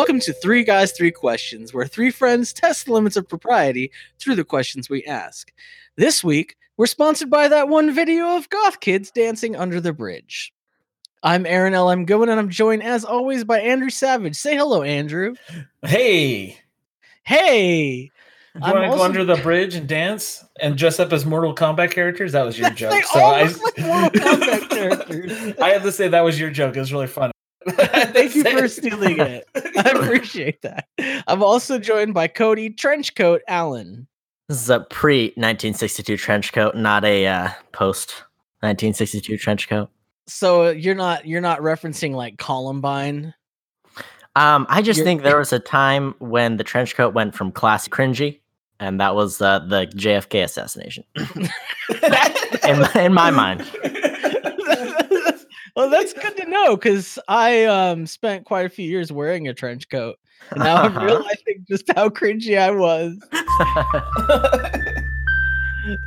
Welcome to Three Guys, Three Questions, where three friends test the limits of propriety through the questions we ask. This week, we're sponsored by that one video of goth kids dancing under the bridge. I'm Aaron L. M. Goodwin, and I'm joined, as always, by Andrew Savage. Say hello, Andrew. Hey, Hey! you want to go under the bridge and dance and dress up as Mortal Kombat characters? That was your joke. They so all I, look like Mortal Kombat characters. I have to say that was your joke. It was really funny. Thank you for stealing it. I appreciate that. I'm also joined by Cody Trenchcoat Allen. This is a pre 1962 trench coat, not a uh, post 1962 trench coat. So you're not you're not referencing like Columbine. Um, I just You're- think there was a time when the trench coat went from classy cringy, and that was uh, the JFK assassination. in, my, in my mind, well, that's good to know because I um spent quite a few years wearing a trench coat. And now I'm realizing just how cringy I was.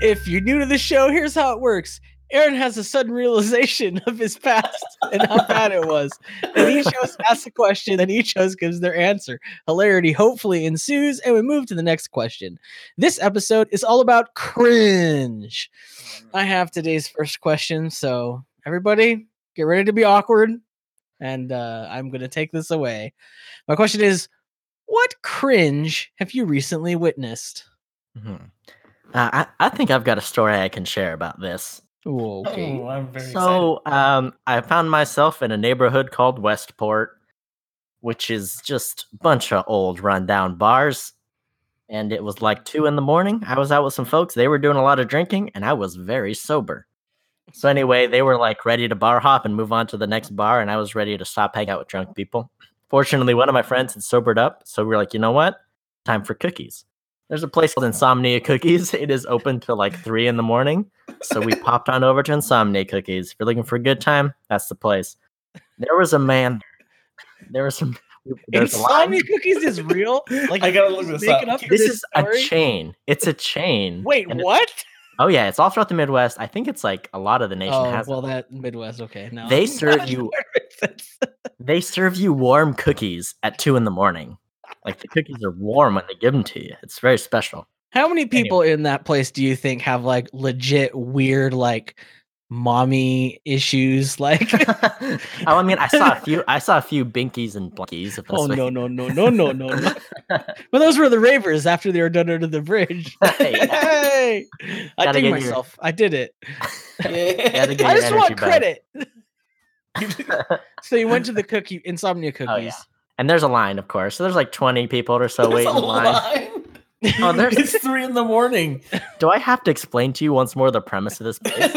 If you're new to the show, here's how it works. Aaron has a sudden realization of his past and how bad it was. And each host asks a question, and each host gives their answer. Hilarity hopefully ensues, and we move to the next question. This episode is all about cringe. I have today's first question, so everybody get ready to be awkward, and uh, I'm going to take this away. My question is What cringe have you recently witnessed? Mhm. Uh, I, I think I've got a story I can share about this. Ooh, okay. Oh, I'm very So, um, I found myself in a neighborhood called Westport, which is just a bunch of old rundown bars. And it was like two in the morning. I was out with some folks. They were doing a lot of drinking, and I was very sober. So anyway, they were like ready to bar hop and move on to the next bar, and I was ready to stop hanging out with drunk people. Fortunately, one of my friends had sobered up, so we were like, you know what? Time for cookies. There's a place called Insomnia Cookies. It is open till like three in the morning. So we popped on over to Insomnia Cookies. If you're looking for a good time, that's the place. There was a man. There was some. There's a. Insomnia cookies is real. Like I gotta you look just this up. up This this is a chain. It's a chain. Wait, and it- what? Oh yeah, it's all throughout the Midwest. I think it's like a lot of the nation Oh, has. well, that Midwest. Okay, now They serve you- They serve you warm cookies at two in the morning. Like the cookies are warm when they give them to you. It's very special. How many people in that place do you think have like legit weird like mommy issues? Like, oh, I mean, I saw a few. I saw a few binkies and blunkies. If that's oh what no, no, no, no, no, no, no. But those were the ravers after they were done under the bridge. Hey, hey, I Gotta dig get your- myself. I did it. I just want energy back. credit. so you went to the cookie insomnia cookies. Oh, yeah. And there's a line, of course. So there's like 20 people or so waiting in line. Oh, there's- it's three in the morning. Do I have to explain to you once more the premise of this place?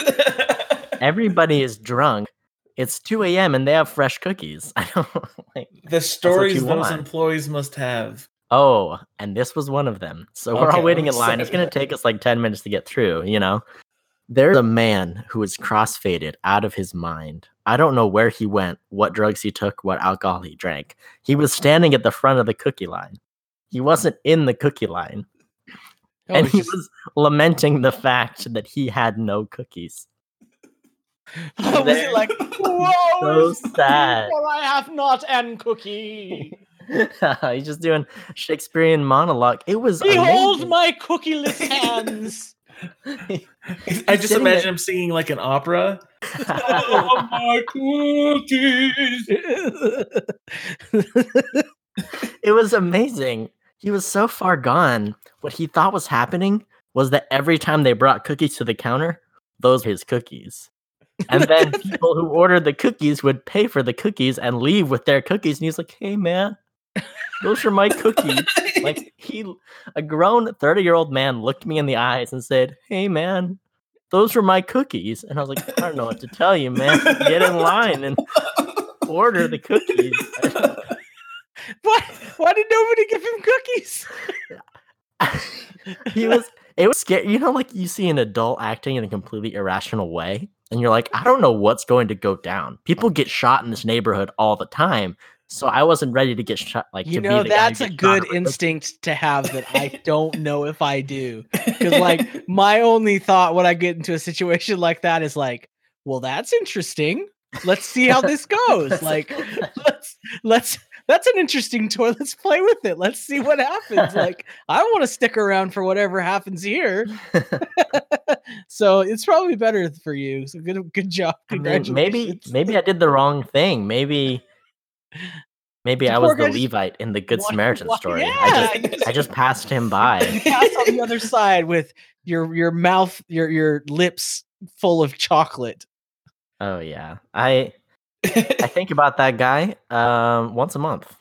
Everybody is drunk. It's 2 a.m. and they have fresh cookies. I don't like. the stories those want. employees must have. Oh, and this was one of them. So we're Okay, all waiting in line. It's going to take us like 10 minutes to get through, you know? There's a man who is crossfaded out of his mind. I don't know where he went, what drugs he took, what alcohol he drank. He was standing at the front of the cookie line. He wasn't in the cookie line. Oh, and he just- was lamenting the fact that he had no cookies. was there. it like, whoa, So sad. for I have not an cookie. He's just doing Shakespearean monologue. It was Behold amazing. my cookieless hands. I just imagine there- him singing like an opera. oh, my cookies. it was amazing. He was so far gone. What he thought was happening was that every time they brought cookies to the counter, those were his cookies. And then people who ordered the cookies would pay for the cookies and leave with their cookies. And he's like, hey, man, those are my cookies. like, he, a grown 30 year old man looked me in the eyes and said, hey, man, those were my cookies. And I was like, I don't know what to tell you, man. Get in line and order the cookies. Why? Why did nobody give him cookies? he was it was scary you know like you see an adult acting in a completely irrational way and you're like i don't know what's going to go down people get shot in this neighborhood all the time so i wasn't ready to get shot like You to know, the guy who that's a good instinct to have that I don't know if I do. Because, like, my only thought when I get into a situation like that is like, well, that's interesting. Let's see how this goes. Like, let's let's that's an interesting toy. Let's play with it. Let's see what happens. Like, I want to stick around for whatever happens here. so it's probably better for you. So good, good job. I mean, maybe maybe I did the wrong thing. Maybe maybe The I was the Levite in the Good Samaritan story. Yeah, I just I just passed him by. you pass on the other side with your your mouth, your your lips full of chocolate. Oh yeah. I I think about that guy um once a month.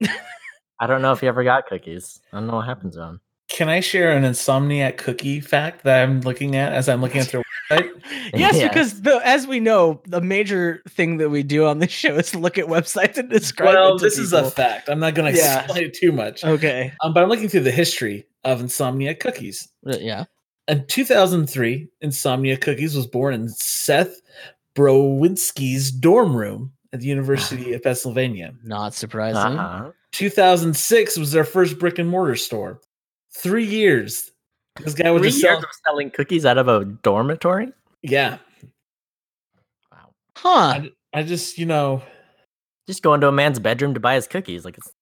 I don't know if he ever got cookies. I don't know what happens to him. Can I share an insomniac cookie fact that I'm looking at as I'm looking at their website? Yes, Yeah. because the as we know, the major thing that we do on this show is look at websites and describe. Well, it to this is a fact. I'm not going to Yeah. explain it too much. okay. Um, but I'm looking through the history of Insomnia Cookies. Uh, Yeah. In 2003, Insomnia Cookies was born in Seth Browinski's dorm room at the University of Pennsylvania. Not surprising. Uh-huh. 2006 was their first brick and mortar store. Three years. This guy was Three just years sell. of selling cookies out of a dormitory? Yeah. Wow. Huh. I, I just, you know, Just go into a man's bedroom to buy his cookies. Like it's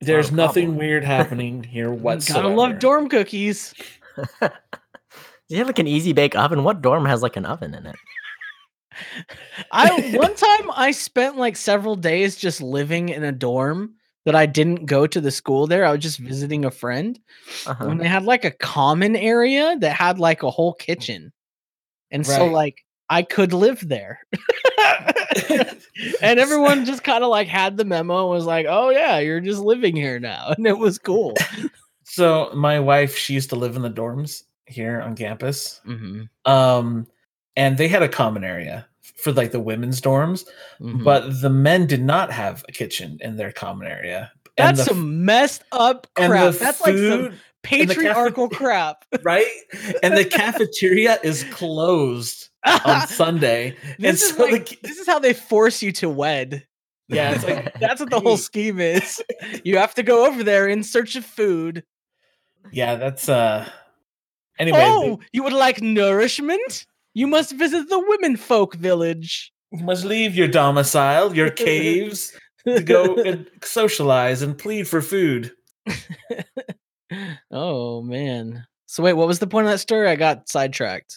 there's a nothing problem. weird happening here whatsoever. Gotta love dorm cookies. Do you have like an easy bake oven? What dorm has like an oven in it? I one time I spent like several days just living in a dorm that I didn't go to the school there. I was just visiting a friend. Uh-huh. When they had like a common area that had like a whole kitchen. And so like I could live there. and everyone just kind of like had the memo and was like, "Oh yeah, you're just living here now." And it was cool. So my wife, she used to live in the dorms here on campus. Mhm, Um, and they had a common area for like the women's dorms, mhm. but the men did not have a kitchen in their common area. And that's the, some messed up and crap. the That's like some food, and the cafe- patriarchal crap. right? And the cafeteria is closed on Sunday. and this is so like, ki- this is how they force you to wed. yeah, it's like That's what the whole scheme is. You have to go over there in search of food. yeah, that's uh anyway. oh, you would like nourishment? You must visit the women folk village. You must leave your domicile, your caves, to go and socialize and plead for food. oh man. So wait, what was the point of that story? I got sidetracked.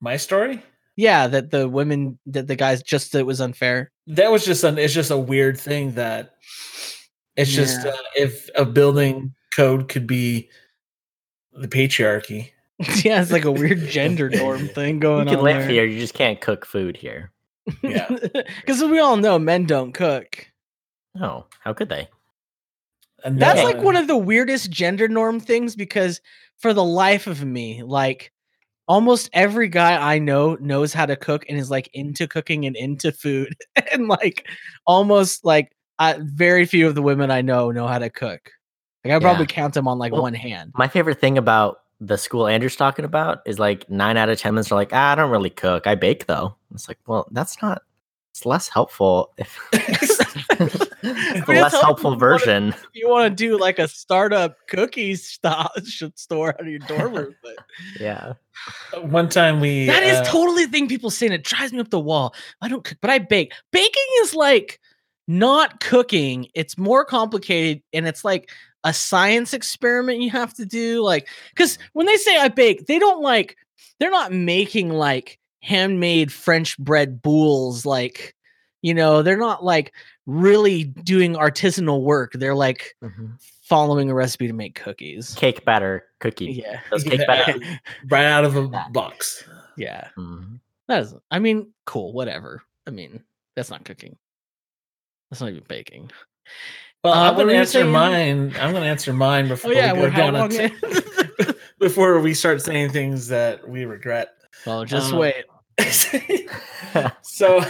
My story? Yeah, that the women that the guys just that it was unfair. That was just an it's just a weird thing that it's just uh, if a building code could be the patriarchy. yeah, it's like a weird gender norm thing going on. You going can on live there. here, you just can't cook food here. Yeah. Because we all know men don't cook. No, how could they? And That's then- like one of the weirdest gender norm things because for the life of me, like almost every guy I know knows how to cook and is like into cooking and into food. and like almost like uh, very few of the women I know know how to cook. Like I probably count them on like Well, one hand. My favorite thing about the school Andrew's talking about is like nine out of ten minutes are like, ah, I don't really cook. I bake though. It's like, well, that's not. It's less helpful if the less helpful helpful if wanna- version. You want to do like a startup cookie stop store out of your dorm room, but Yeah. one time we That is uh, totally the thing people say, and it drives me up the wall. I don't cook, but I bake. Baking is like not cooking, it's more complicated, and it's like a science experiment you have to do. Like, because when they say I bake, they don't like, they're not making like handmade French bread boules, like, you know, they're not like really doing artisanal work. They're like Mhm. following a recipe to make cookies. Cake batter cookie. Yeah. Those cake Yeah. batter. right out of a box. Yeah. Mhm. That is, I mean, cool, whatever. I mean, that's not cooking. That's not even baking. Well, Uh, I'm going to answer mine. I'm going to answer mine Oh before yeah, we we're go down t- before we start saying things that we regret. well, just Um, wait. so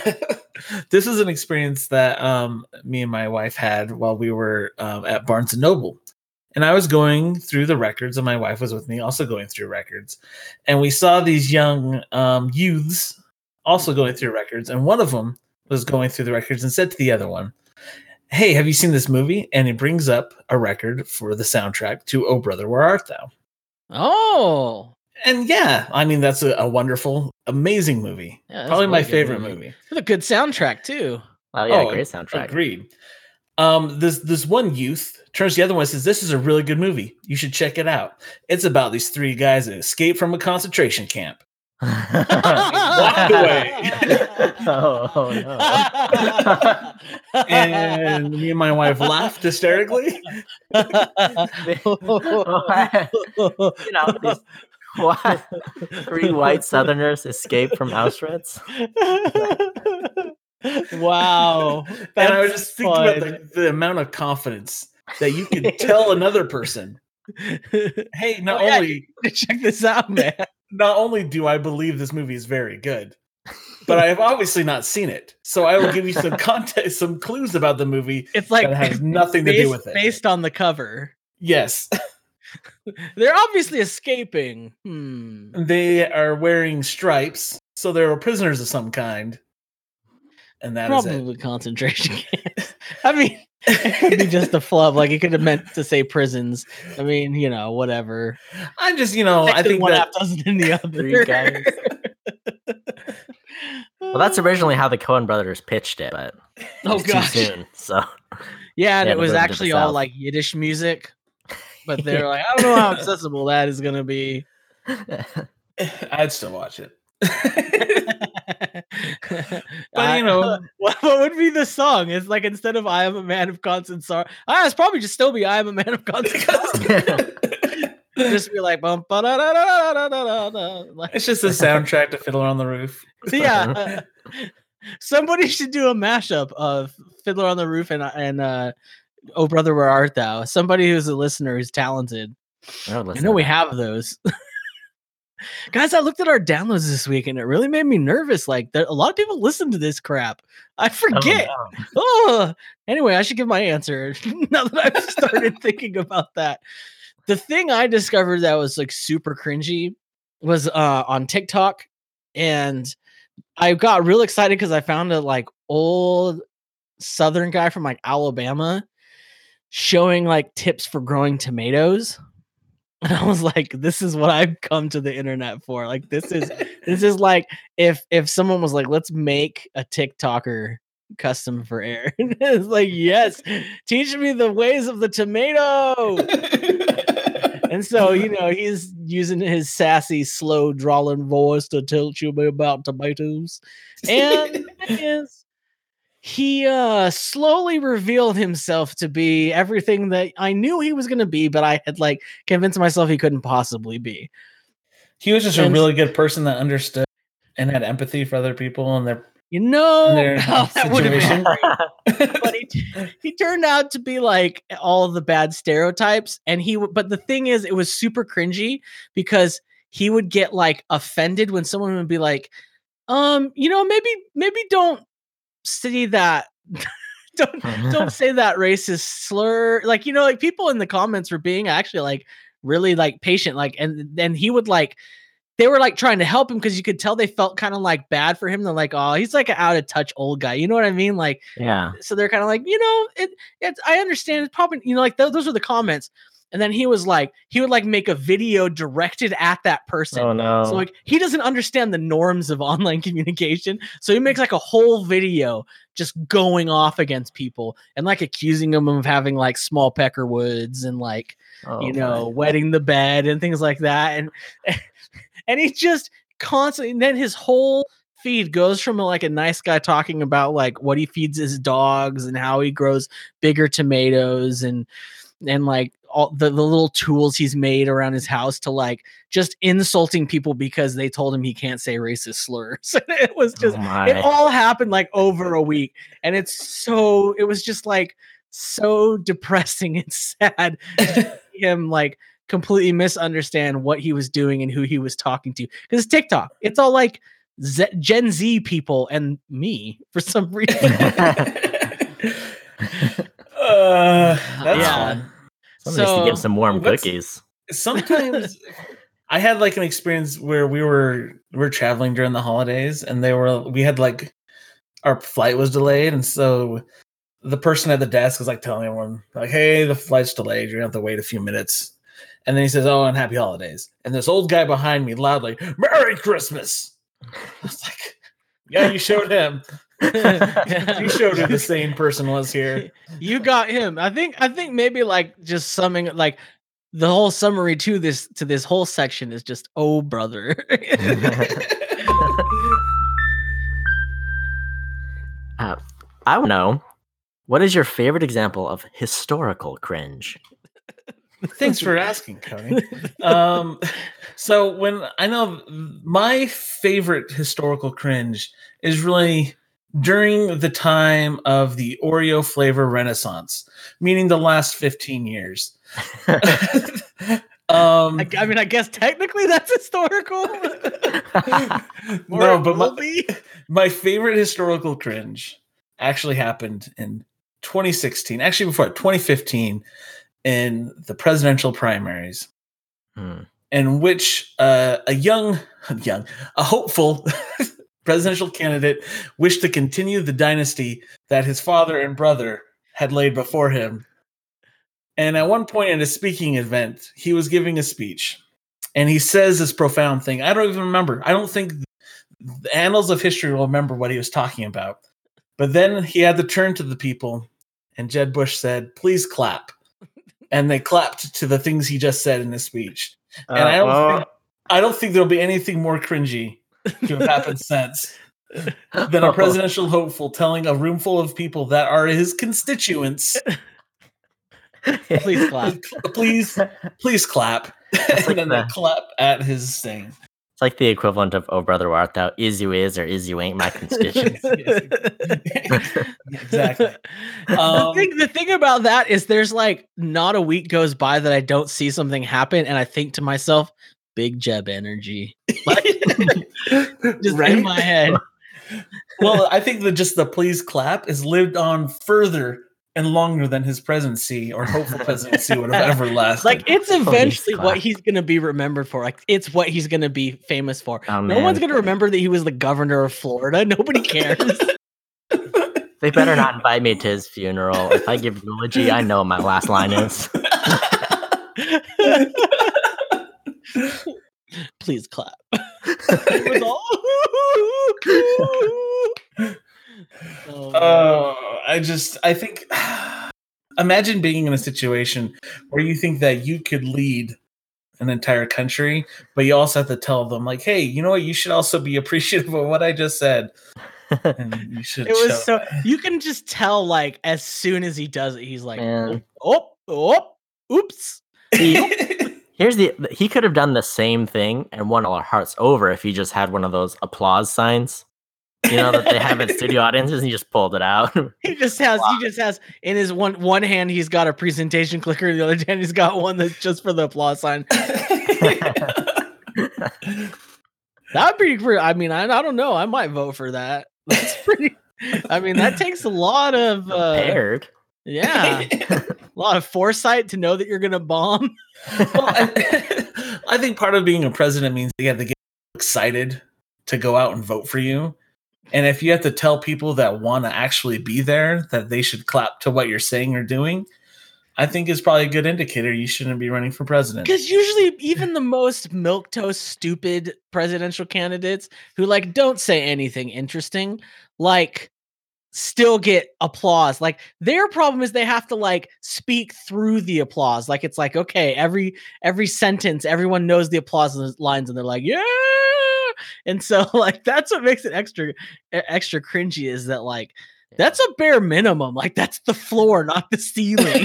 this is an experience that um, me and my wife had while we were um, at Barnes and Noble. And I was going through the records, and my wife was with me, also going through records. And we saw these young um, youths also going through records. And one of them was going through the records and said to the other one, Hey, have you seen this movie? And he brings up a record for the soundtrack to Oh Brother, Where Art Thou? Oh, And yeah, I mean, that's a, a wonderful, amazing movie. yeah, Probably a my really good favorite movie. With a good soundtrack too. Oh yeah, Oh, great soundtrack. Agreed. Um, this this one youth turns to the other one and says, "This is a really good movie. You should check it out. It's about these three guys that escape from a concentration camp." Walked away. oh, oh, no. And me and my wife laughed hysterically. you know, these what? three white Southerners escape from Auschwitz. wow. and I was That's just thinking about the, the amount of confidence that you could tell another person, "Hey, not Oh, yeah, only Check this out, man. Not only do I believe this movie is very good, but I have obviously not seen it. So I will give you some context, some clues about the movie It's like that has nothing to do with it. based on the cover. Yes, They're obviously escaping. Hmm. they are wearing stripes, so they're prisoners of some kind. And that is it. Probably concentration camps. I mean, it could be just a flub. Like it could have meant to say prisons. I mean, you know, whatever. I'm just, you know, I think one that doesn't in the other. Three guys. Well, that's originally how the Coen brothers pitched it, but oh, it oh was too gosh. soon. So Yeah, and it was move to the actually all south. like Yiddish music. But they're like, I don't know how accessible that is gonna be. I'd still watch it. but But, you know- what, what would be the song? It's like instead of "I am a man of constant sorrow," ah, it's probably just still be "I am a man of constant." sorrow. just be like, bum, ba, da, da, da, da, da, da, da. Like, it's just a soundtrack to Fiddler on the Roof. yeah. Somebody should do a mashup of Fiddler on the Roof and and uh, Oh Brother Where Art Thou? Somebody who's a listener who's talented. I, I know we have those. Guys, I looked at our downloads this week and it really made me nervous. Like, there, a lot of people listen to this crap. I Oh, forget. no. Oh, anyway, I should give my answer now that I've started thinking about that. The thing I discovered that was like super cringy was uh on TikTok, and I got real excited because I found a like old Southern guy from like Alabama showing like tips for growing tomatoes. And I was like, this is what I've come to the internet for. Like, this is this is like if if someone was like, let's make a TikToker custom for Aaron. it's like, yes, teach me the ways of the tomato. and so, you know, he's using his sassy, slow, drawling voice to tell you about tomatoes. And thing is, he uh slowly revealed himself to be everything that I knew he was gonna be, but I had like convinced myself he couldn't possibly be. he was just a really good person that understood and had empathy for other people and their You know, Their how that would have been situation. but he, he turned out to be like all the bad stereotypes and he but the thing is it was super cringy because he would get like offended when someone would be like um you know maybe maybe don't say that don't oh, don't say that racist slur like you know like people in the comments were being actually like really like patient like and then he would like they were like trying to help him because you could tell they felt kind of like bad for him they're like oh he's like an out of touch old guy you know what i mean like yeah. so they're kind of like, you know, it, it's I understand it's probably, you know, like th- those are the comments. And then he was like, he would like make a video directed at that person. Oh no. So like he doesn't understand the norms of online communication. So he makes like a whole video just going off against people and like accusing them of having like small pecker woods and like Oh, you know, wetting the bed and things like that. And and he just constantly and then his whole feed goes from like a nice guy talking about like what he feeds his dogs and how he grows bigger tomatoes and and like all the, the little tools he's made around his house to like just insulting people because they told him he can't say racist slurs. it was just oh it all happened like over a week and it's so it was just like so depressing and sad to see him like completely misunderstand what he was doing and who he was talking to because tiktok it's all like Z- gen z people and me for some reason uh, that's Yeah. fun. Somebody needs to give so- some warm cookies. Sometimes I had like an experience where we were we were traveling during the holidays and they were we had like our flight was delayed and so the person at the desk was like telling everyone like hey the flight's delayed you're gonna have to wait a few minutes. And then he says oh and happy holidays. And this old guy behind me loudly merry christmas. I was like yeah you showed him you showed who the same person was here. you got him. I think I think maybe like just summing like the whole summary to this to this whole section is just oh brother. Uh, I want to know what is your favorite example of historical cringe? Thanks for asking, Cody. Um, so when I know my favorite historical cringe is really during the time of the Oreo flavor renaissance, meaning the last 15 years. um, I, I mean, I guess technically that's historical. No, but my, my favorite historical cringe actually happened in 2016, actually before 2015, in the presidential primaries, Hmm. in which uh, a young, young, a hopeful presidential candidate wished to continue the dynasty that his father and brother had laid before him. And at one point in a speaking event, he was giving a speech, and he says this profound thing. I don't even remember. I don't think the annals of history will remember what he was talking about. But then he had to turn to the people, and Jeb Bush said, "Please clap," and they clapped to the things he just said in his speech. And I don't, Uh, think, I don't think there'll be anything more cringy to have happened since than a presidential hopeful telling a room full of people that are his constituents, Please clap. please, please clap, like and then they clap at his thing. It's like the equivalent of "Oh brother, where art thou?" Is you is or is you ain't my constituents. exactly. the, Um, thing, the thing about that is there's like not a week goes by that I don't see something happen and I think to myself, big Jeb energy. Like, just Right? in my head. well, I think that just the please clap is lived on further and longer than his presidency or hopeful presidency would have ever lasted. Like it's eventually what clap. he's gonna be remembered for. Like it's what he's gonna be famous for. Oh, no one's gonna remember that he was the governor of Florida. Nobody cares. They better not invite me to his funeral. If I give eulogy, I know what my last line is. Please clap. It was all- Oh. Oh, I just I think imagine being in a situation where you think that you could lead an entire country, but you also have to tell them like, hey, you know what? You should also be appreciative of what I just said. And you should it was so you can just tell like as soon as he does it, he's like, Man. oh, oh, oops. Here's the he could have done the same thing and won all our hearts over if he just had one of those applause signs. You know that they have at studio audiences and he just pulled it out. He just has he just has in his one one hand he's got a presentation clicker, the other hand he's got one that's just for the applause sign. That'd be pretty. I mean, I, I don't know. I might vote for that. That's pretty. I mean, that takes a lot of uh, Prepared. Yeah, a lot of foresight to know that you're gonna bomb. well, I, I think part of being a president means you have to get excited to go out and vote for you. And if you have to tell people that want to actually be there that they should clap to what you're saying or doing, I think is probably a good indicator you shouldn't be running for president. Because usually, even the most milquetoast, stupid presidential candidates who like don't say anything interesting, like still get applause. Like their problem is they have to like speak through the applause. Like it's like okay, every every sentence, everyone knows the applause lines, and they're like yeah. And so like that's what makes it extra extra cringy is that like that's a bare minimum. Like that's the floor, not the ceiling.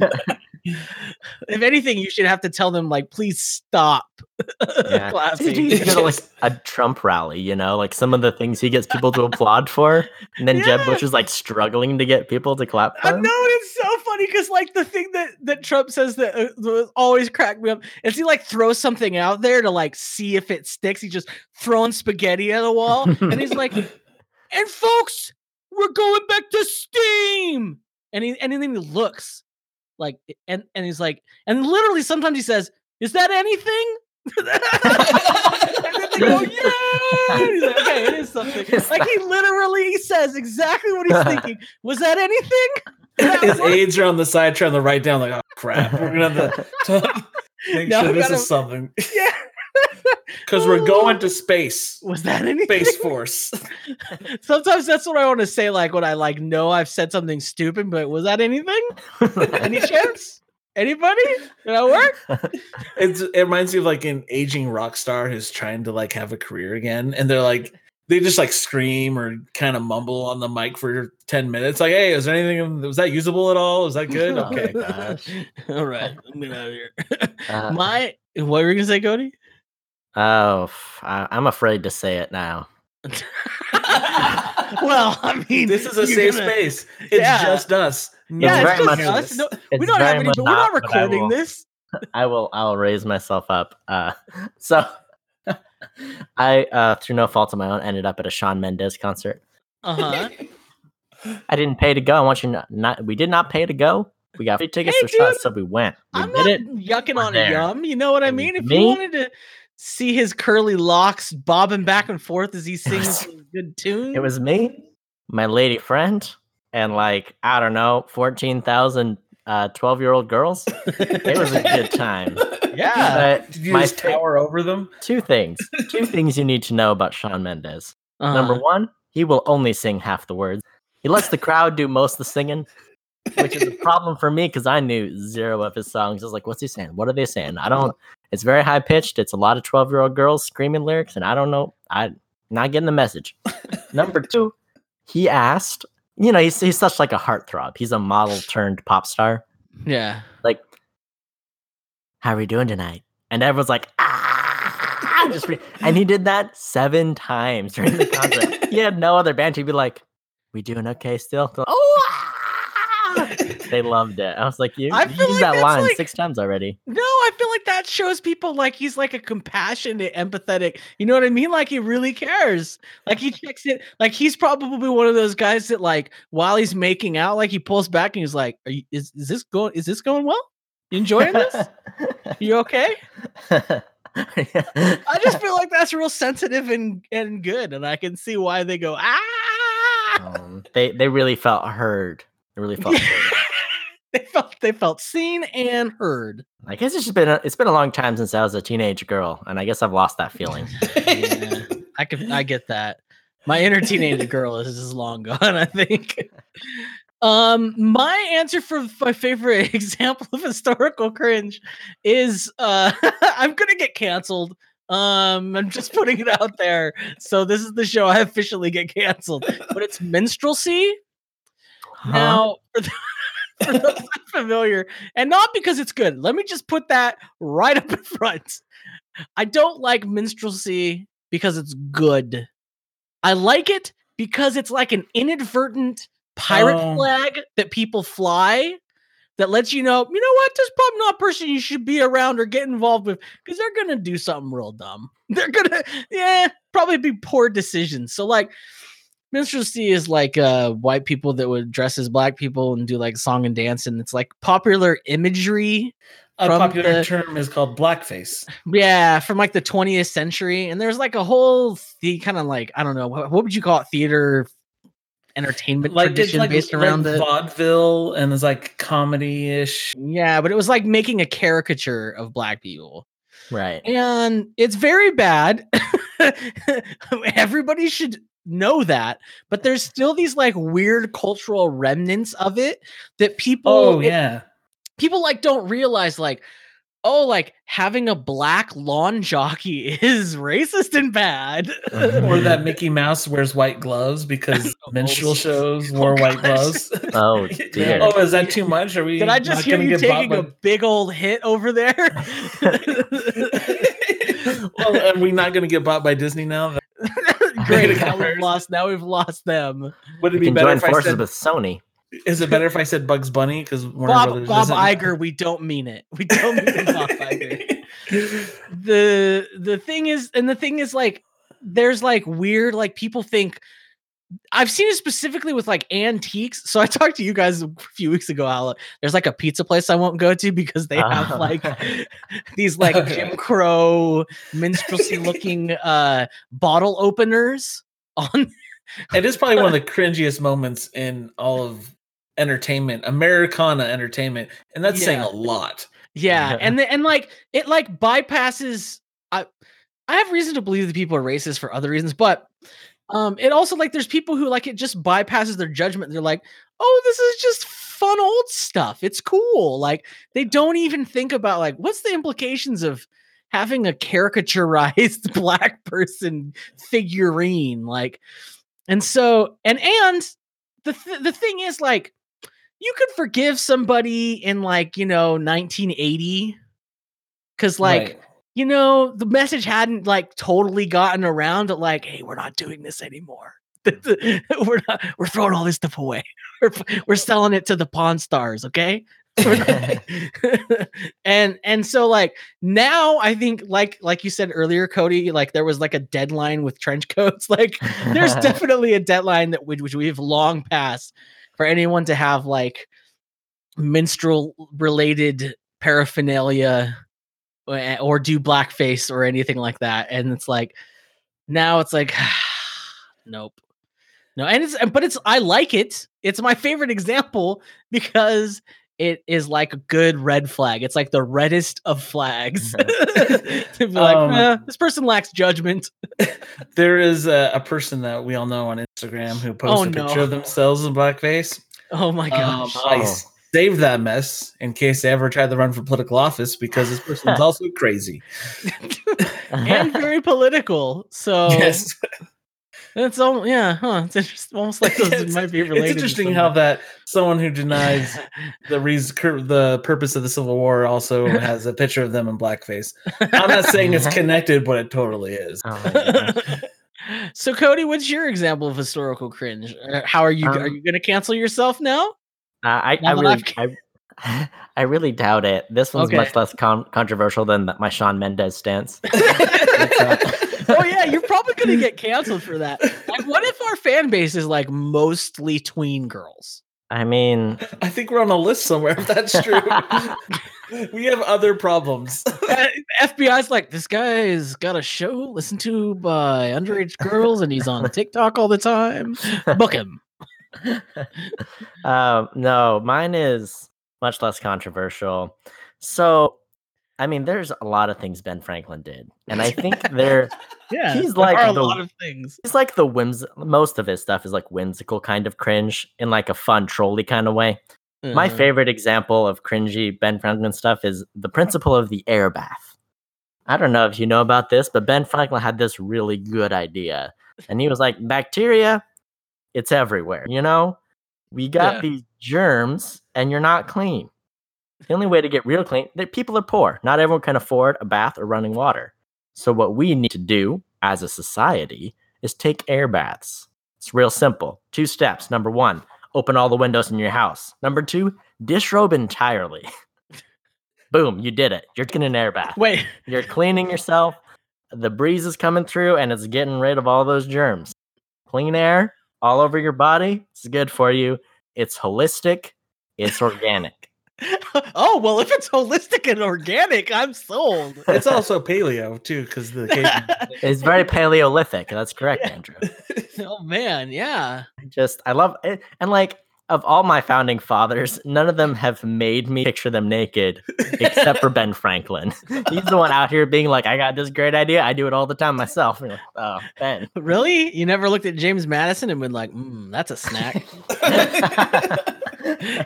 if anything, you should have to tell them like, please stop Yeah. clapping. Did you go to like a Trump rally, you know, like some of the things he gets people to applaud for, and then Jeb Bush is like struggling to get people to clap I know it's so funny because like the thing that that Trump says that uh, always cracked me up is he like throws something out there to like see if it sticks. He's just throwing spaghetti at the wall, and he's like, "And folks, we're going back to Steam." And he and then he looks like, and and he's like, and literally sometimes he says, "Is that anything?" and then they go, "Yeah." Like, okay, it is something. Is Like he literally says exactly what he's thinking. Was that anything? That His was- aides are on the side trying to write down like, oh crap, we're gonna have to make Now sure this gotta- is something. yeah. Because we're going to space. Was that anything? Space Force. Sometimes that's what I want to say, like when I like know I've said something stupid, but was that anything? Any chance? Anybody? Did that work? It's, it reminds me of like an aging rock star who's trying to like have a career again, and they're like they just like scream or kind of mumble on the mic for ten minutes. Like, hey, is there anything? Was that usable at all? Was that good? Okay. gosh. All right, I'm get out of here. Uh, My, what were you gonna say, Cody? Oh, I'm afraid to say it now. well, I mean, this is a safe gonna- space. It's Yeah. just us. Yeah, very it's just much us. is. No, we don't have any. We're not not, but I recording will- this. I will I'll raise myself up. Uh, so I, uh, through no fault of my own, ended up at a Shawn Mendes concert. Uh huh. I didn't pay to go. I want you not, not we did not pay to go. We got free tickets Hey, for shots, so we went. We I'm did not it. yucking We're on a yum. You know what I And mean? If me? you wanted to see his curly locks bobbing back and forth as he sings was- good tunes, It was me, my lady friend, and like, I don't know, 14,000 uh 12 year old girls. It was a good time. yeah. But Did you my just fa- tower over them? two things. Two things you need to know about Shawn Mendes. Number Uh-huh. one, he will only sing half the words. He lets the crowd do most of the singing, which is a problem for me because I knew zero of his songs. I was like, what's he saying? What are they saying? I don't. It's very high pitched. It's a lot of twelve year old girls screaming lyrics, and I don't know. I not getting the message. Number two, he asked. You know, he's he's such like a heartthrob. He's a model turned pop star. yeah. Like, how are we doing tonight? And everyone's like, ah, just re- and he did that seven times during the concert. he had no other band. He'd be like, "We doing okay still?" Like, oh, ah!" They loved it. I was like, "You, I you used like that line like- six times already." No, I feel like that shows people like he's like a compassionate, empathetic. You know what I mean? Like he really cares. Like he checks it. Like he's probably one of those guys that like while he's making out, like he pulls back and he's like, Are you, "Is is this going? Is this going well? You enjoying this? You okay?" I just feel like that's real sensitive and and good, and I can see why they go ah. um, they they really felt heard. They really felt. they felt they felt seen and heard. I guess it's just been a, it's been a long time since I was a teenage girl, and I guess I've lost that feeling. Yeah, I can I get that. My inner teenage girl is just long gone, I think. Um, my answer for my favorite example of historical cringe is uh I'm gonna get canceled. Um, I'm just putting it out there. So this is the show I officially get canceled. But it's minstrelsy. Huh? Now, for, th- those not familiar, and not because it's good, let me just put that right up in front. I don't like minstrelsy because it's good. I like it because it's like an inadvertent pirate Oh. flag that people fly that lets you know, you know what, this probably not person you should be around or get involved with because they're gonna do something real dumb. They're gonna, yeah, probably be poor decisions. So like minstrelsy is like uh white people that would dress as black people and do like song and dance and it's like popular imagery A popular the- term is called blackface. yeah from like the 20th century and there's like a whole the kind of like i don't know what, what would you call it theater entertainment Like tradition like, based like around it vaudeville and it's like comedy ish. yeah but it was like making a caricature of black people right. and it's very bad everybody should know that but there's still these like weird cultural remnants of it that people Oh it- yeah. people like don't realize like oh like having a black lawn jockey is racist and bad mm-hmm. or that Mickey Mouse wears white gloves because oh, minstrel shows wore oh, white gloves. Oh dear. oh, is that too much? Are we? did i just hear you taking a big old hit over there well, are we not going to get bought by Disney now? great now we've lost now we've lost them Would it We be can better join if I said? with Sony. Is it better if I said Bugs Bunny? Because Warner bob, Brothers bob doesn't- Iger, we don't mean it we don't mean it bob Iger. the the thing is and the thing is like there's like weird like people think I've seen it specifically with like antiques. So I talked to you guys a few weeks ago how there's like a pizza place I won't go to because they have Ah. like these like Jim Crow minstrelsy looking uh bottle openers on It is probably one of the cringiest moments in all of entertainment, Americana entertainment, and that's saying a lot. Yeah, Yeah. and the, and like it like bypasses. I I have reason to believe that people are racist for other reasons, but um, it also like there's people who like it just bypasses their judgment. They're like, oh, this is just fun old stuff. It's cool. Like they don't even think about like what's the implications of having a caricaturized black person figurine like and so and and the th- the thing is like you could forgive somebody in like you know 1980 because like Right. you know the message hadn't like totally gotten around to like hey we're not doing this anymore. We're not we're throwing all this stuff away. We're, we're selling it to the pawn stars okay? And and so like now i think like like you said earlier cody like there was like a deadline with trench coats. Like there's definitely a deadline that we, which we have long passed for anyone to have like minstrel related paraphernalia or, eh, or do blackface or anything like that and it's like now it's like nope. No and it's but it's i like it. It's my favorite example because it is like a good red flag it's like the reddest of flags to be like Um, "Eh, this person lacks judgment There is a, a person that we all know on Instagram who posts Oh, a picture no. of themselves in blackface. oh my Um, gosh I Oh. saved that mess in case they ever tried to run for political office because this person is also crazy. and very political so yes, it's all yeah huh it's interesting almost like those It's- might be related it's interesting how that someone who denies the reason, the purpose of the Civil War also has a picture of them in blackface. I'm not saying it's connected, but it totally is. Oh my so Cody, what's your example of historical cringe? Uh, How are you? are Um, you going to cancel yourself now? Uh, I, I Now that really, I've- I, I really doubt it. This one's Okay. much less con- controversial than the, my Shawn Mendes stance. Oh yeah, you're probably going to get canceled for that. Like, what if our fan base is like mostly tween girls? I mean, I think we're on a list somewhere. If that's true, we have other problems. Uh, FBI's like, this guy's got a show listened to by underage girls, and he's on TikTok all the time. Book him. um, no, mine is much less controversial. So, I mean, there's a lot of things Ben Franklin did, and I think there Yeah, He's there like are a the- lot of things. it's like the whims. Most of his stuff is like whimsical kind of cringe in like a fun trolly kind of way. My Uh, favorite example of cringy Ben Franklin stuff is the principle of the air bath. I don't know if you know about this, but Ben Franklin had this really good idea. And he was like, bacteria, it's everywhere. You know, we got Yeah. these germs and you're not clean. The only way to get real clean, that people are poor. Not everyone can afford a bath or running water. So, what we need to do as a society is take air baths. It's real simple. Two steps. Number one, open all the windows in your house. Number two, disrobe entirely. Boom, you did it. You're taking an air bath. Wait, You're cleaning yourself. The breeze is coming through and it's getting rid of all those germs. Clean air all over your body. It's good for you. It's holistic. It's organic. Oh well, if it's holistic and organic, I'm sold. It's also paleo too, because the caveman- It's very Paleolithic. That's correct, Andrew. oh man, yeah. I just I love it. And like of all my founding fathers, none of them have made me picture them naked except for Ben Franklin. He's the one out here being like, I got this great idea. I do it all the time myself. Like, oh, Ben. Really? You never looked at James Madison and been like, mm, that's a snack.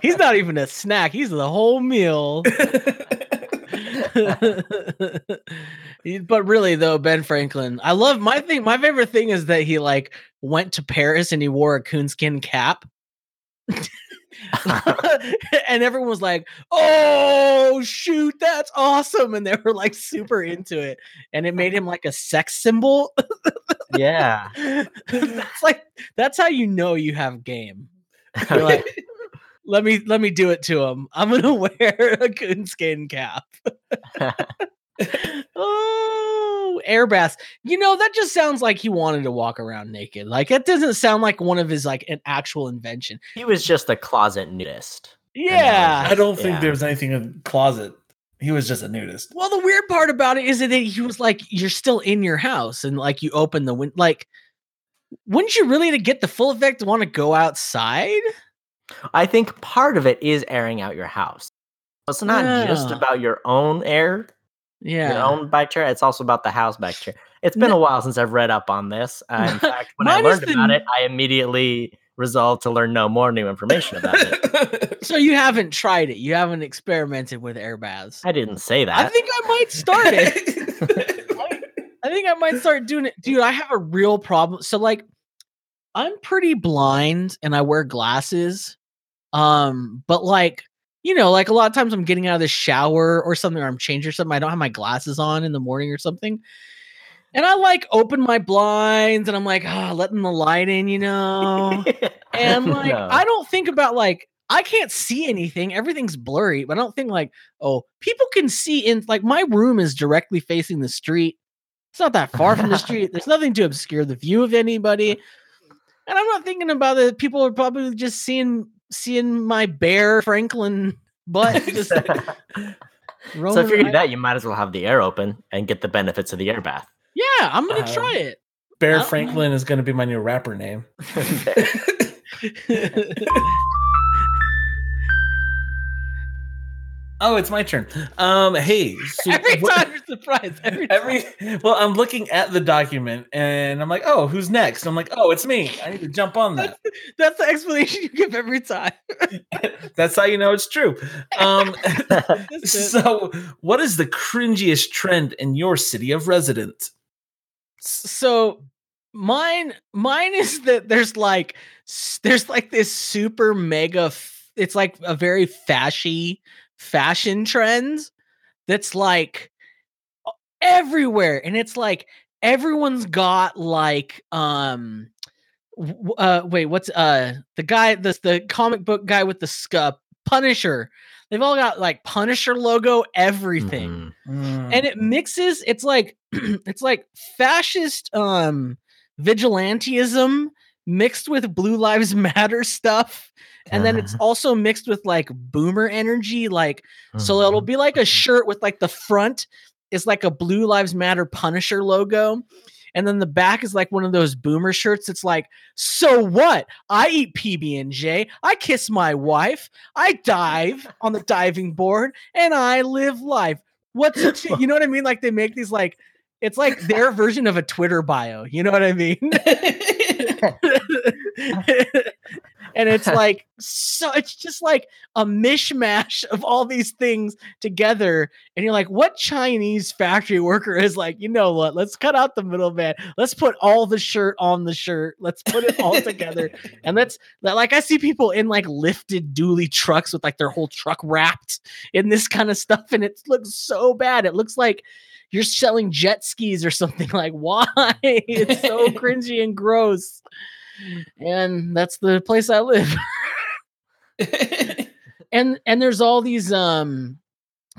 He's not even a snack. He's the whole meal. But really though, Ben Franklin, I love my thing. My favorite thing is that he like went to Paris and he wore a coonskin cap. and everyone was like, "Oh shoot, that's awesome!" And they were like super into it, and it made him like a sex symbol. yeah. that's like that's how you know you have game. You're like, let me let me do it to him. I'm gonna wear a coonskin cap. oh, air baths. You know that just sounds like he wanted to walk around naked. Like it doesn't sound like one of his like an actual invention. he was just a closet nudist. Yeah. I don't think Yeah. was anything in closet. He was just a nudist. Well, the weird part about it is that he was like, you're still in your house, and like you open the window. Like, wouldn't you really to get the full effect want to go outside? I think part of it is airing out your house. It's not just about your own air, Yeah. your own bacteria. It's also about the house bacteria. It's been No. a while since I've read up on this. Uh, in fact, when I learned about it, I immediately resolved to learn no more new information about it. So you haven't tried it. You haven't experimented with air baths. I didn't say that. I think I might start it. I think I might start doing it. Dude, I have a real problem. So like I'm pretty blind and I wear glasses. Um, but like, you know, like a lot of times I'm getting out of the shower or something, or I'm changing or something. I don't have my glasses on in the morning or something. And I like open my blinds and I'm like, ah, letting the light in, you know. And like, No. I don't think about like, I can't see anything. Everything's blurry, but I don't think like, oh, people can see in like my room is directly facing the street. It's not that far from the street. There's nothing to obscure the view of anybody. And I'm not thinking about it. People are probably just seeing seeing my bare Franklin butt just so if you're gonna do that, you might as well have the air open and get the benefits of the air bath. Yeah, I'm gonna Uh, try it. Bear. Franklin is going to be my new rapper name. oh, it's my turn. Um, hey, so every what- time you're surprised. Every time. Every well, I'm looking at the document and I'm like, oh, who's next? I'm like, oh, it's me. I need to jump on that. That's the explanation you give every time. That's how you know it's true. Um, so, what is the cringiest trend in your city of residence? so mine mine is that there's like there's like this super mega f- it's like a very fashy fashion trend that's like uh, everywhere and it's like everyone's got like um w- w- uh wait what's uh the guy the the comic book guy with the scup punisher. They've all got like punisher logo everything. Mm. and it mixes it's like it's like fascist um vigilantism mixed with blue lives matter stuff and then it's also mixed with like boomer energy like so it'll Mhm. be like a shirt with like the front is like a blue lives matter punisher logo and then the back is like one of those boomer shirts. It's like so what? I eat pb&j i kiss my wife. I dive on the diving board and i live life. What's it to- you know what i mean? Like they make these like it's like their version of a twitter bio. You know what i mean and it's like so it's just like a mishmash of all these things together. And you're like what chinese factory worker is like you know what? Let's cut out the middleman. Let's put all the shirt on the shirt. Let's put it all together. And that's that like i see people in like lifted dually trucks with like their whole truck wrapped in this kind of stuff and it looks so bad. It looks like you're selling jet skis or something like why? It's so cringy and gross. And that's the place i live. And and there's all these um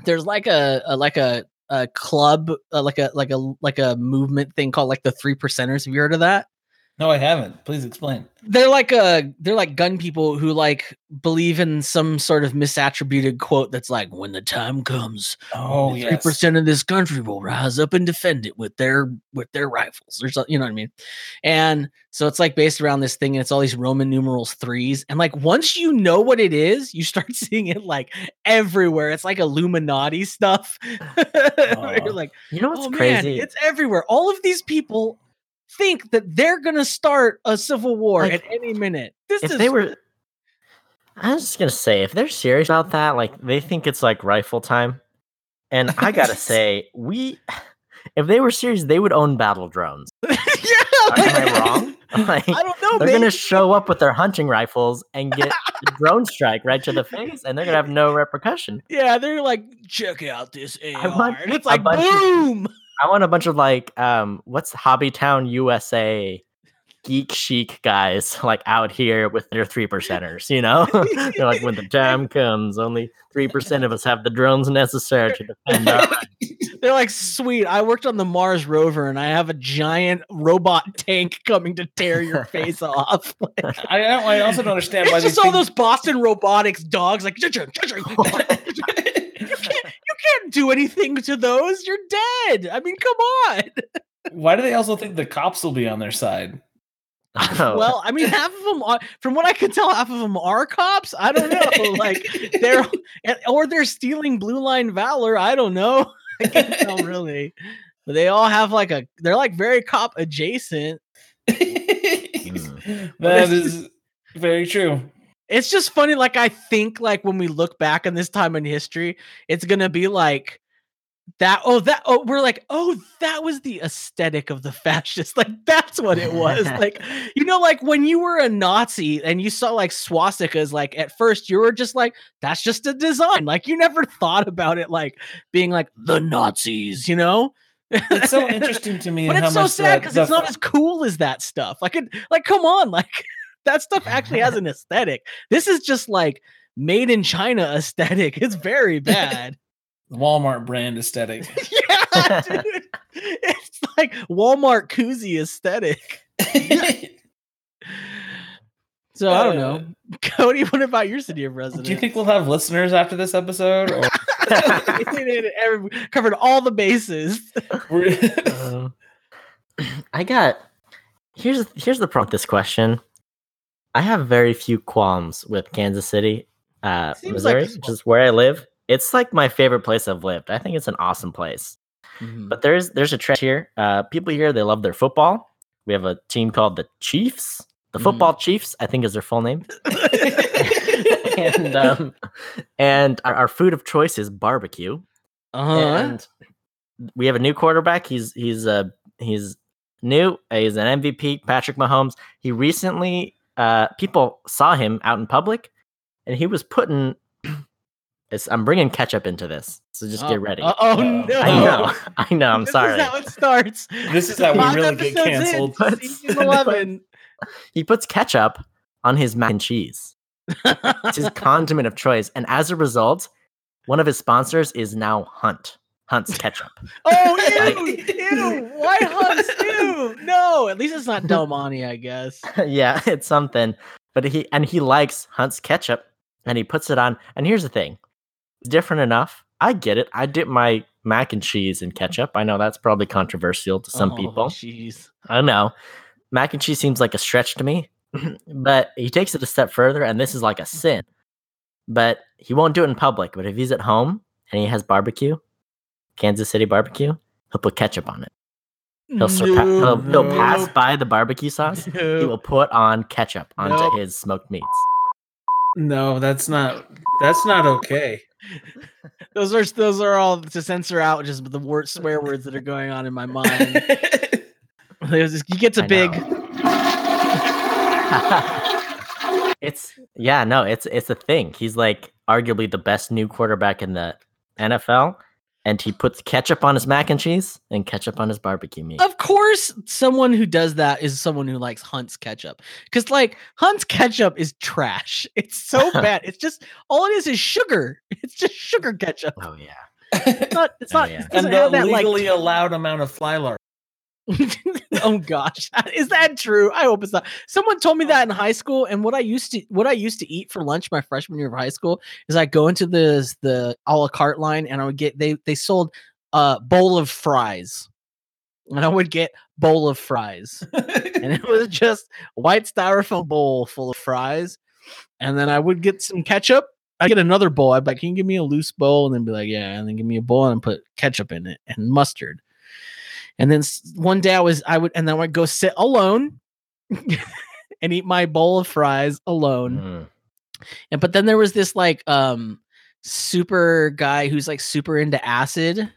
there's like a, a like a a club uh, like a like a like a movement thing called like the three percenters. Have you heard of that no, I haven't. Please explain. they're like a they're like gun people who like believe in some sort of misattributed quote that's like when the time comes Oh, three yes. percent of this country will rise up and defend it with their with their rifles or something. You know what I mean? And so it's like based around this thing, and it's all these Roman numerals threes. And like once you know what it is, you start seeing it like everywhere. It's like Illuminati stuff. Aw. You're like, You know what's oh crazy? man, it's everywhere. All of these people think that they're gonna start a civil war Like, at any minute. This if is they were I was just gonna say, if they're serious about that, like they think it's like rifle time. And I gotta say, we if they were serious, they would own battle drones. yeah, Am I wrong? Like I don't know. they're gonna show up with their hunting rifles and get drone strike right to the face, and they're gonna have no repercussion. Yeah, they're like, check out this AR. want it's like, bunch of- boom. I want a bunch of like um what's Hobbytown USA geek chic guys like out here with their three percenters, you know? They're like when the time comes, only three percent of us have the drones necessary to defend our They're like, sweet. I worked on the Mars rover and I have a giant robot tank coming to tear your face off. I, don't, I also don't understand why it's just all think- those Boston robotics dogs like, "Cha-cha, cha-cha." you can't, you can't do anything to those. You're dead. I mean, come on. Why do they also think the cops will be on their side? Oh, Well, I mean, half of them are, from what I could tell, half of them are cops. I don't know. Like they're, or they're stealing Blue Line Valor. I don't know. I can't tell really. but they all have like a they're like very cop adjacent. Hmm. that is very true. It's just funny. Like I think like when we look back on this time in history, it's gonna be like that. Oh, that. Oh, we're like, oh, that was the aesthetic of the fascists. Like that's what it was. like you know, like when you were a Nazi and you saw like swastikas. Like at first, you were just like, that's just a design. Like you never thought about it like being like the Nazis. You know. It's so interesting to me. But how it's so sad because it's not as cool as that stuff. Like, it, like, come on, like that stuff actually has an aesthetic. This is just like made in China aesthetic. It's very bad. The Walmart brand aesthetic. yeah, dude. It's like Walmart koozie aesthetic. So I don't know, Cody. What about your city of residence? Do you think we'll have listeners after this episode? Or covered all the bases? Uh, I got here's here's the prompt this question. I have very few qualms with Kansas City, uh, like Missouri, which is where I live. It's like my favorite place I've lived. I think it's an awesome place. But there's there's a trend here. Uh, people here they love their football. We have a team called the Chiefs. The Mhm. Football Chiefs, I think, is their full name. and um, and our, our food of choice is barbecue. uh-huh. And we have a new quarterback. He's he's uh he's new. He's an MVP, Patrick Mahomes. He recently uh people saw him out in public, and he was putting. It's, I'm bringing ketchup into this, so just get ready. Oh Uh-oh. no! I know, I know. I'm This sorry. This is how it starts. this is how we really get episodes in, canceled. But- eleven. He puts ketchup on his mac and cheese. It's his condiment of choice, and as a result, one of his sponsors is now Hunt. Hunt's ketchup. oh, ew, ew! Why Hunt's ew? No, at least it's not Del Monte, I guess. yeah, it's something. But he and he likes Hunt's ketchup, and he puts it on. And here's the thing: it's different enough. I get it. I dip my mac and cheese in ketchup. I know that's probably controversial to some Oh, people. Jeez. I know. Mac and cheese seems like a stretch to me, but he takes it a step further, and this is like a sin. But he won't do it in public. But if he's at home and he has barbecue, Kansas City barbecue, he'll put ketchup on it. He'll, surpa- he'll, he'll pass by the barbecue sauce. He will put on ketchup onto his smoked meats. No, that's not. That's not okay. Those are those are all to censor out just the word swear words that are going on in my mind. There's this- you get big. it's yeah, no, it's it's a thing. He's like arguably the best new quarterback in the NFL, and he puts ketchup on his mac and cheese and ketchup on his barbecue meat. Of course, someone who does that is someone who likes Hunt's ketchup. Because like Hunt's ketchup is trash. It's so bad. It's just all it is is sugar. It's just sugar ketchup. Oh yeah. It's not. It's Oh, not. yeah. It and doesn't the have that like legally allowed amount of fly larvae. oh gosh. Is that true? I hope it's not. Someone told me that in high school and what i used to what i used to eat for lunch my freshman year of high school is i go into the the a la carte line and i would get they they sold a bowl of fries and i would get bowl of fries and it was just white styrofoam bowl full of fries and then i would get some ketchup. I get another bowl. I'd be like can you give me a loose bowl? And then be like yeah and then give me a bowl and put ketchup in it and mustard and then one day I was I would and then I would go sit alone and eat my bowl of fries alone. Mm. And but then there was this like um super guy who's like super into acid.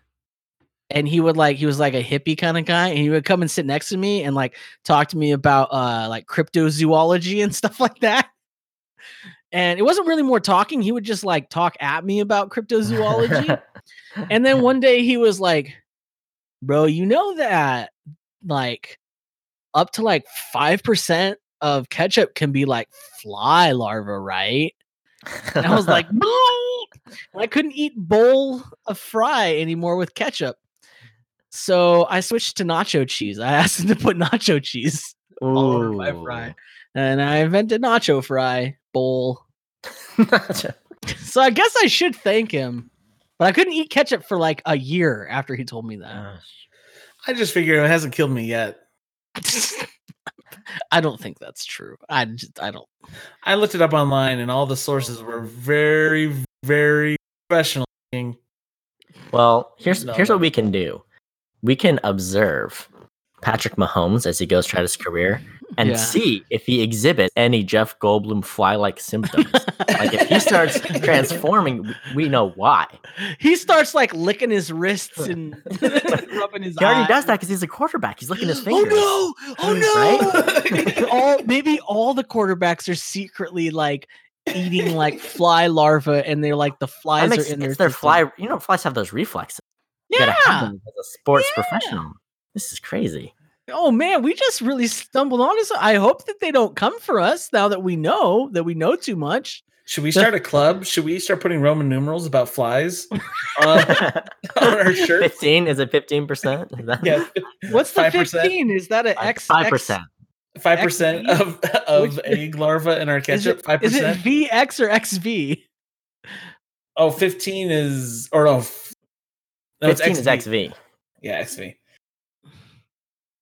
And he would like he was like a hippie kind of guy, and he would come and sit next to me and like talk to me about uh like cryptozoology and stuff like that. And it wasn't really more talking, he would just like talk at me about cryptozoology. And then one day he was like, Bro, you know that like up to like 5% of ketchup can be like fly larva, right? And I was like, no. And I couldn't eat bowl of fry anymore with ketchup. So I switched to nacho cheese. I asked him to put nacho cheese all over my fry. And I invented nacho fry bowl. So I guess I should thank him. But I couldn't eat ketchup for like a year after he told me that. Uh, I just figure it hasn't killed me yet. I don't think that's true. I just, I don't. I looked it up online, and all the sources were very, very professional. Well, here's No. here's what we can do. we can observe Patrick Mahomes as he goes throughout his career and Yeah. see if he exhibits any Jeff Goldblum fly-like symptoms. like if he starts transforming, we know why. he starts like licking his wrists and rubbing his He already eyes. does that because he's a quarterback. He's licking his oh, fingers. Oh no! Oh no! Right? all maybe all the quarterbacks are secretly like eating like fly larvae, and they're like the flies makes are in their their fly. You know, flies have those reflexes. You gotta have Yeah. as a sports Yeah. professional. This is crazy. Oh man, we just really stumbled on this. I hope that they don't come for us now that we know that we know too much. Should we start a club? Should we start putting Roman numerals about flies on, on our shirts? Fifteen is it fifteen percent? Yeah, What's the fifteen? Is that an X? Five percent. five percent of of Which- egg larva in our Is ketchup. it, Five is it percent. VX or XV? Oh, 15 is or no, f- no it's Fifteen is XV. XV. Yeah, XV.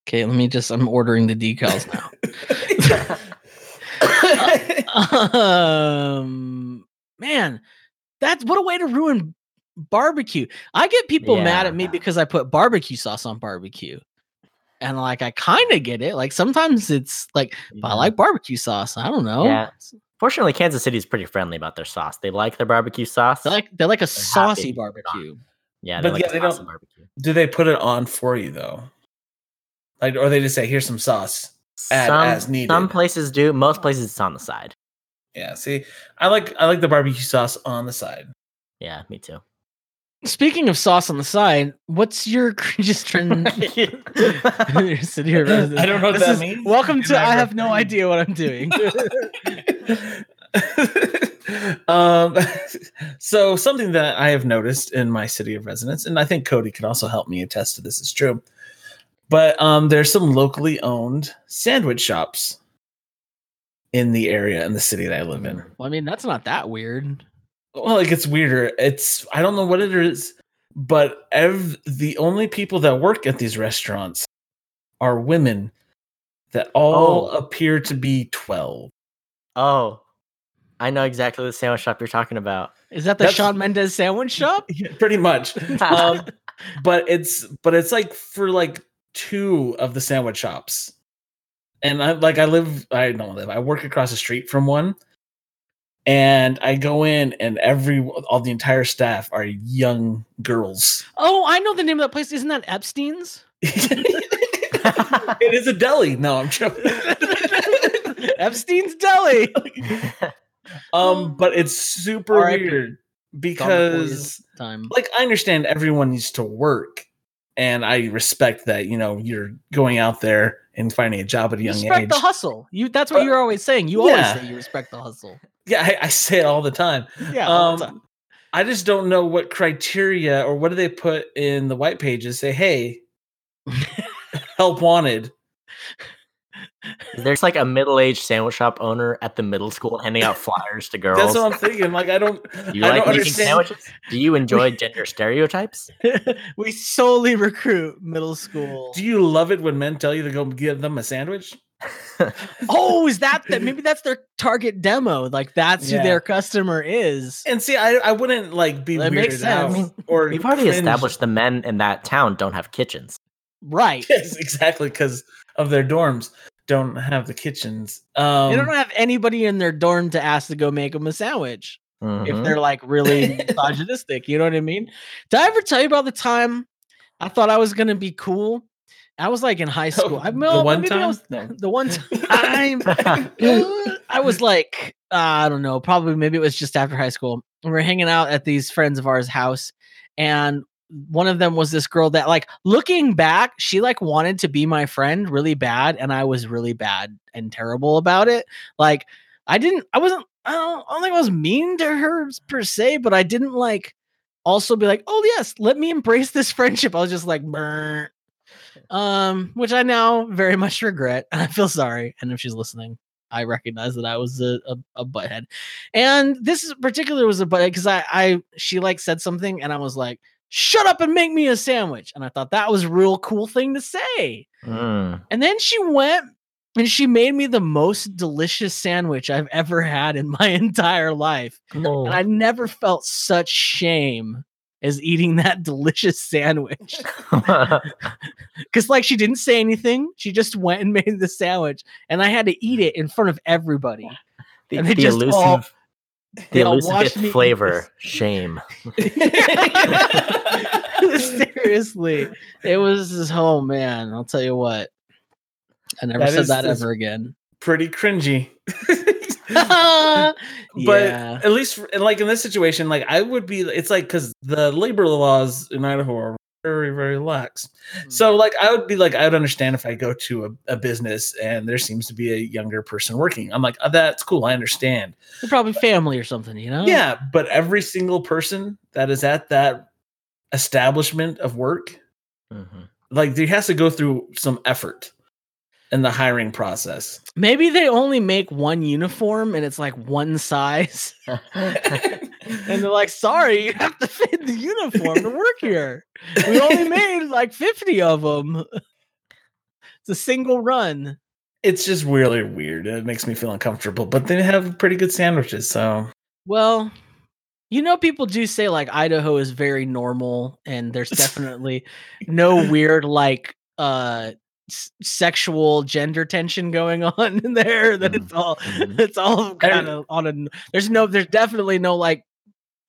Okay, let me just. I'm ordering the decals now. um, man, that's what a way to ruin barbecue. I get people mad at me because I put barbecue sauce on barbecue. And like I kind of get it. Like sometimes it's like but I like barbecue sauce. I don't know. Yeah. Fortunately, Kansas City is pretty friendly about their sauce. They like their barbecue sauce. They like they like a happy saucy to put it on. barbecue. yeah, they But like yeah, they saucy don't- barbecue. Do they put it on for you though? Like, or they just say, "Here's some sauce." Add some, as needed. some places do. Most places it's on the side. Yeah. See, I like I like the barbecue sauce on the side. Yeah, me too. Speaking of sauce on the side, what's your cringiest trend? You're sitting here, I don't know what This that is- means. Welcome to. I Never. have no idea what I'm doing. um, so something that I have noticed in my city of residence, and I think Cody can also help me attest to this is true. But um, there's some locally owned sandwich shops in the area in the city that I live in. well, I mean, that's not that weird. Well, it gets weirder. It's I don't know what it is, but ev- the only people that work at these restaurants are women that all Oh. appear to be twelve. Oh, I know exactly the sandwich shop you're talking about. Is that the That's- Shawn Mendes sandwich shop? pretty much. Um, but it's but it's like for like two of the sandwich shops, and I like I live I don't live I work across the street from one, and I go in and every all the entire staff are young girls. Oh, I know the name of that place. Isn't that Epstein's? it is a deli. No, I'm joking. Epstein's Deli. um, but it's super R.I.P. weird It's on before your because time. like I understand everyone needs to work, and I respect that. You know, you're going out there and finding a job at a young respect age. the hustle. You. That's what But- you're always saying. You Yeah. always say you respect the hustle. yeah, I, I say it all the time. Yeah. all the Um, time. I just don't know what criteria or what do they put in the white pages. Say, hey, help wanted. There's like a middle-aged sandwich shop owner at the middle school handing out flyers to girls. That's what I'm thinking. Like, I don't. Do you I like don't making understand. sandwiches? Do you enjoy gender stereotypes? we solely recruit middle school. Do you love it when men tell you to go give them a sandwich? oh, is that that? Maybe that's their target demo. Like that's who their customer is. And see, I, I wouldn't like be That weirded out sense. or We've already cringe. established the men in that town don't have kitchens. Right. Yes, exactly, because of their dorms don't have the kitchens. Um, they don't have anybody in their dorm to ask to go make them a sandwich. if Mhm. they're like really misogynistic. You know what I mean? Did I ever tell you about the time I thought I was gonna be cool? I was like in high school. I, the one maybe I time. was- No. the one time I was like, uh, I don't know, probably maybe it was just after high school. We were hanging out at these friends of ours' house, and one of them was this girl that, like, looking back, she like wanted to be my friend really bad, and I was really bad and terrible about it. Like, I didn't, I wasn't, I don't, I don't think I was mean to her per se, but I didn't like also be like, oh yes, let me embrace this friendship. I was just like, Brr. um, which I now very much regret, and I feel sorry. And if she's listening, I recognize that I was a, a, a butthead. And this particular was a butthead because I, I she like said something and I was like, shut up and make me a sandwich. And I thought that was a real cool thing to say. Mm. And then she went and she made me the most delicious sandwich I've ever had in my entire life. No. And I never felt such shame as eating that delicious sandwich. Because like she didn't say anything, she just went and made the sandwich, and I had to eat it in front of everybody. the, And they the just elusive, all- the they all elusive me flavor. Shame. Seriously, it was his oh man, I'll tell you what. I never That said is- that is- ever again. Pretty cringy. but but yeah, at least for- like in this situation like i would be it's like because the labor laws in idaho are very very lax so like i would be like i would understand if i go to a, a business and there seems to be a younger person working i'm like oh, that's cool i understand they're probably family or something, you know? yeah but every single person that is at that establishment of work Mhm. like there has to go through some effort in the hiring process Maybe they only make one uniform and it's like one size. And they're like, sorry, you have to fit the uniform to work here. We only made like 50 of them. It's a single run. it's just really weird it makes me feel uncomfortable but they have pretty good sandwiches so Well, you know, people do say like Idaho is very normal and there's definitely no weird like uh s- sexual gender tension going on in there that it's all it's all kind of on a there's no there's definitely no like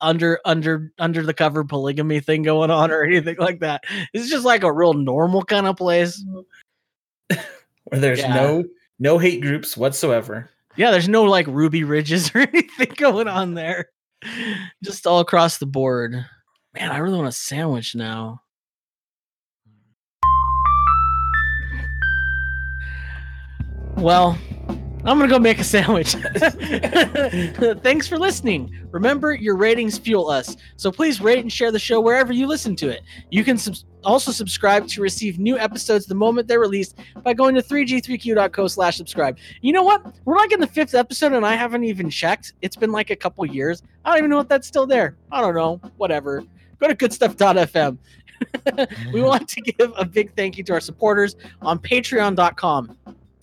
under under under the cover polygamy thing going on or anything like that. It's just like a real normal kind of place. Mm-hmm. Where there's Yeah. no no hate groups whatsoever. yeah there's no like ruby ridges or anything going on there. Just all across the board. Man i really want a sandwich now. Well i'm gonna go make a sandwich. Thanks for listening. Remember your ratings fuel us. So please rate and share the show wherever you listen to it. You can subs- also subscribe to receive new episodes the moment they're released by going to 3g3q.co slash subscribe. You know what? We're like in the fifth episode and i haven't even checked. It's been like a couple years. I don't even know if that's still there. I don't know. Whatever. Go to goodstuff.fm we mm-hmm. want to give a big thank you to our supporters on patreon.com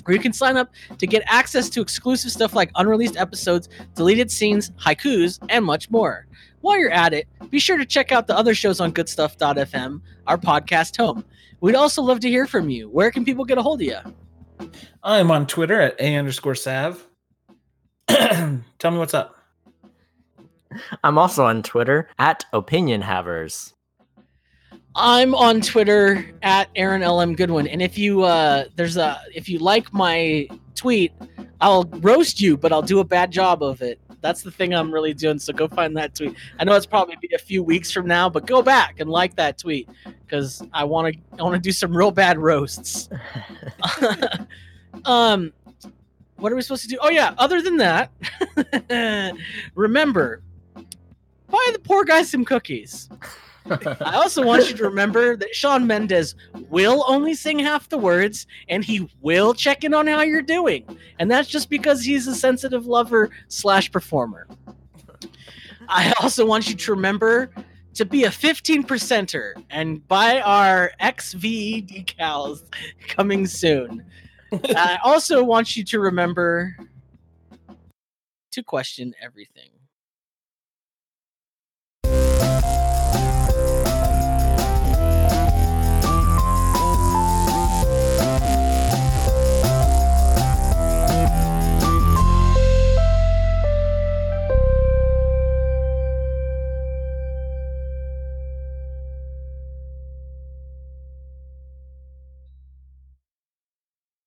where you can sign up to get access to exclusive stuff like unreleased episodes, deleted scenes, haikus, and much more. While you're at it, be sure to check out the other shows on goodstuff.fm, our podcast home. We'd also love to hear from you. Where can people get a hold of you? I'm on Twitter at a underscore sav. Tell me what's up. I'm also on Twitter at Opinion Havers. I'm on Twitter at Aaron LM Goodwin, and if you uh, there's a if you like my tweet, I'll roast you, but I'll do a bad job of it. That's the thing I'm really doing. So go find that tweet. I know it's probably be a few weeks from now, but go back and like that tweet because I want to I want to do some real bad roasts. um, what are we supposed to do? Oh yeah. Other than that, remember, buy the poor guy some cookies. I also want you to remember that Shawn Mendes will only sing half the words and he will check in on how you're doing. And that's just because he's a sensitive lover slash performer. I also want you to remember to be a 15 percenter and buy our XVE decals coming soon. I also want you to remember to question everything.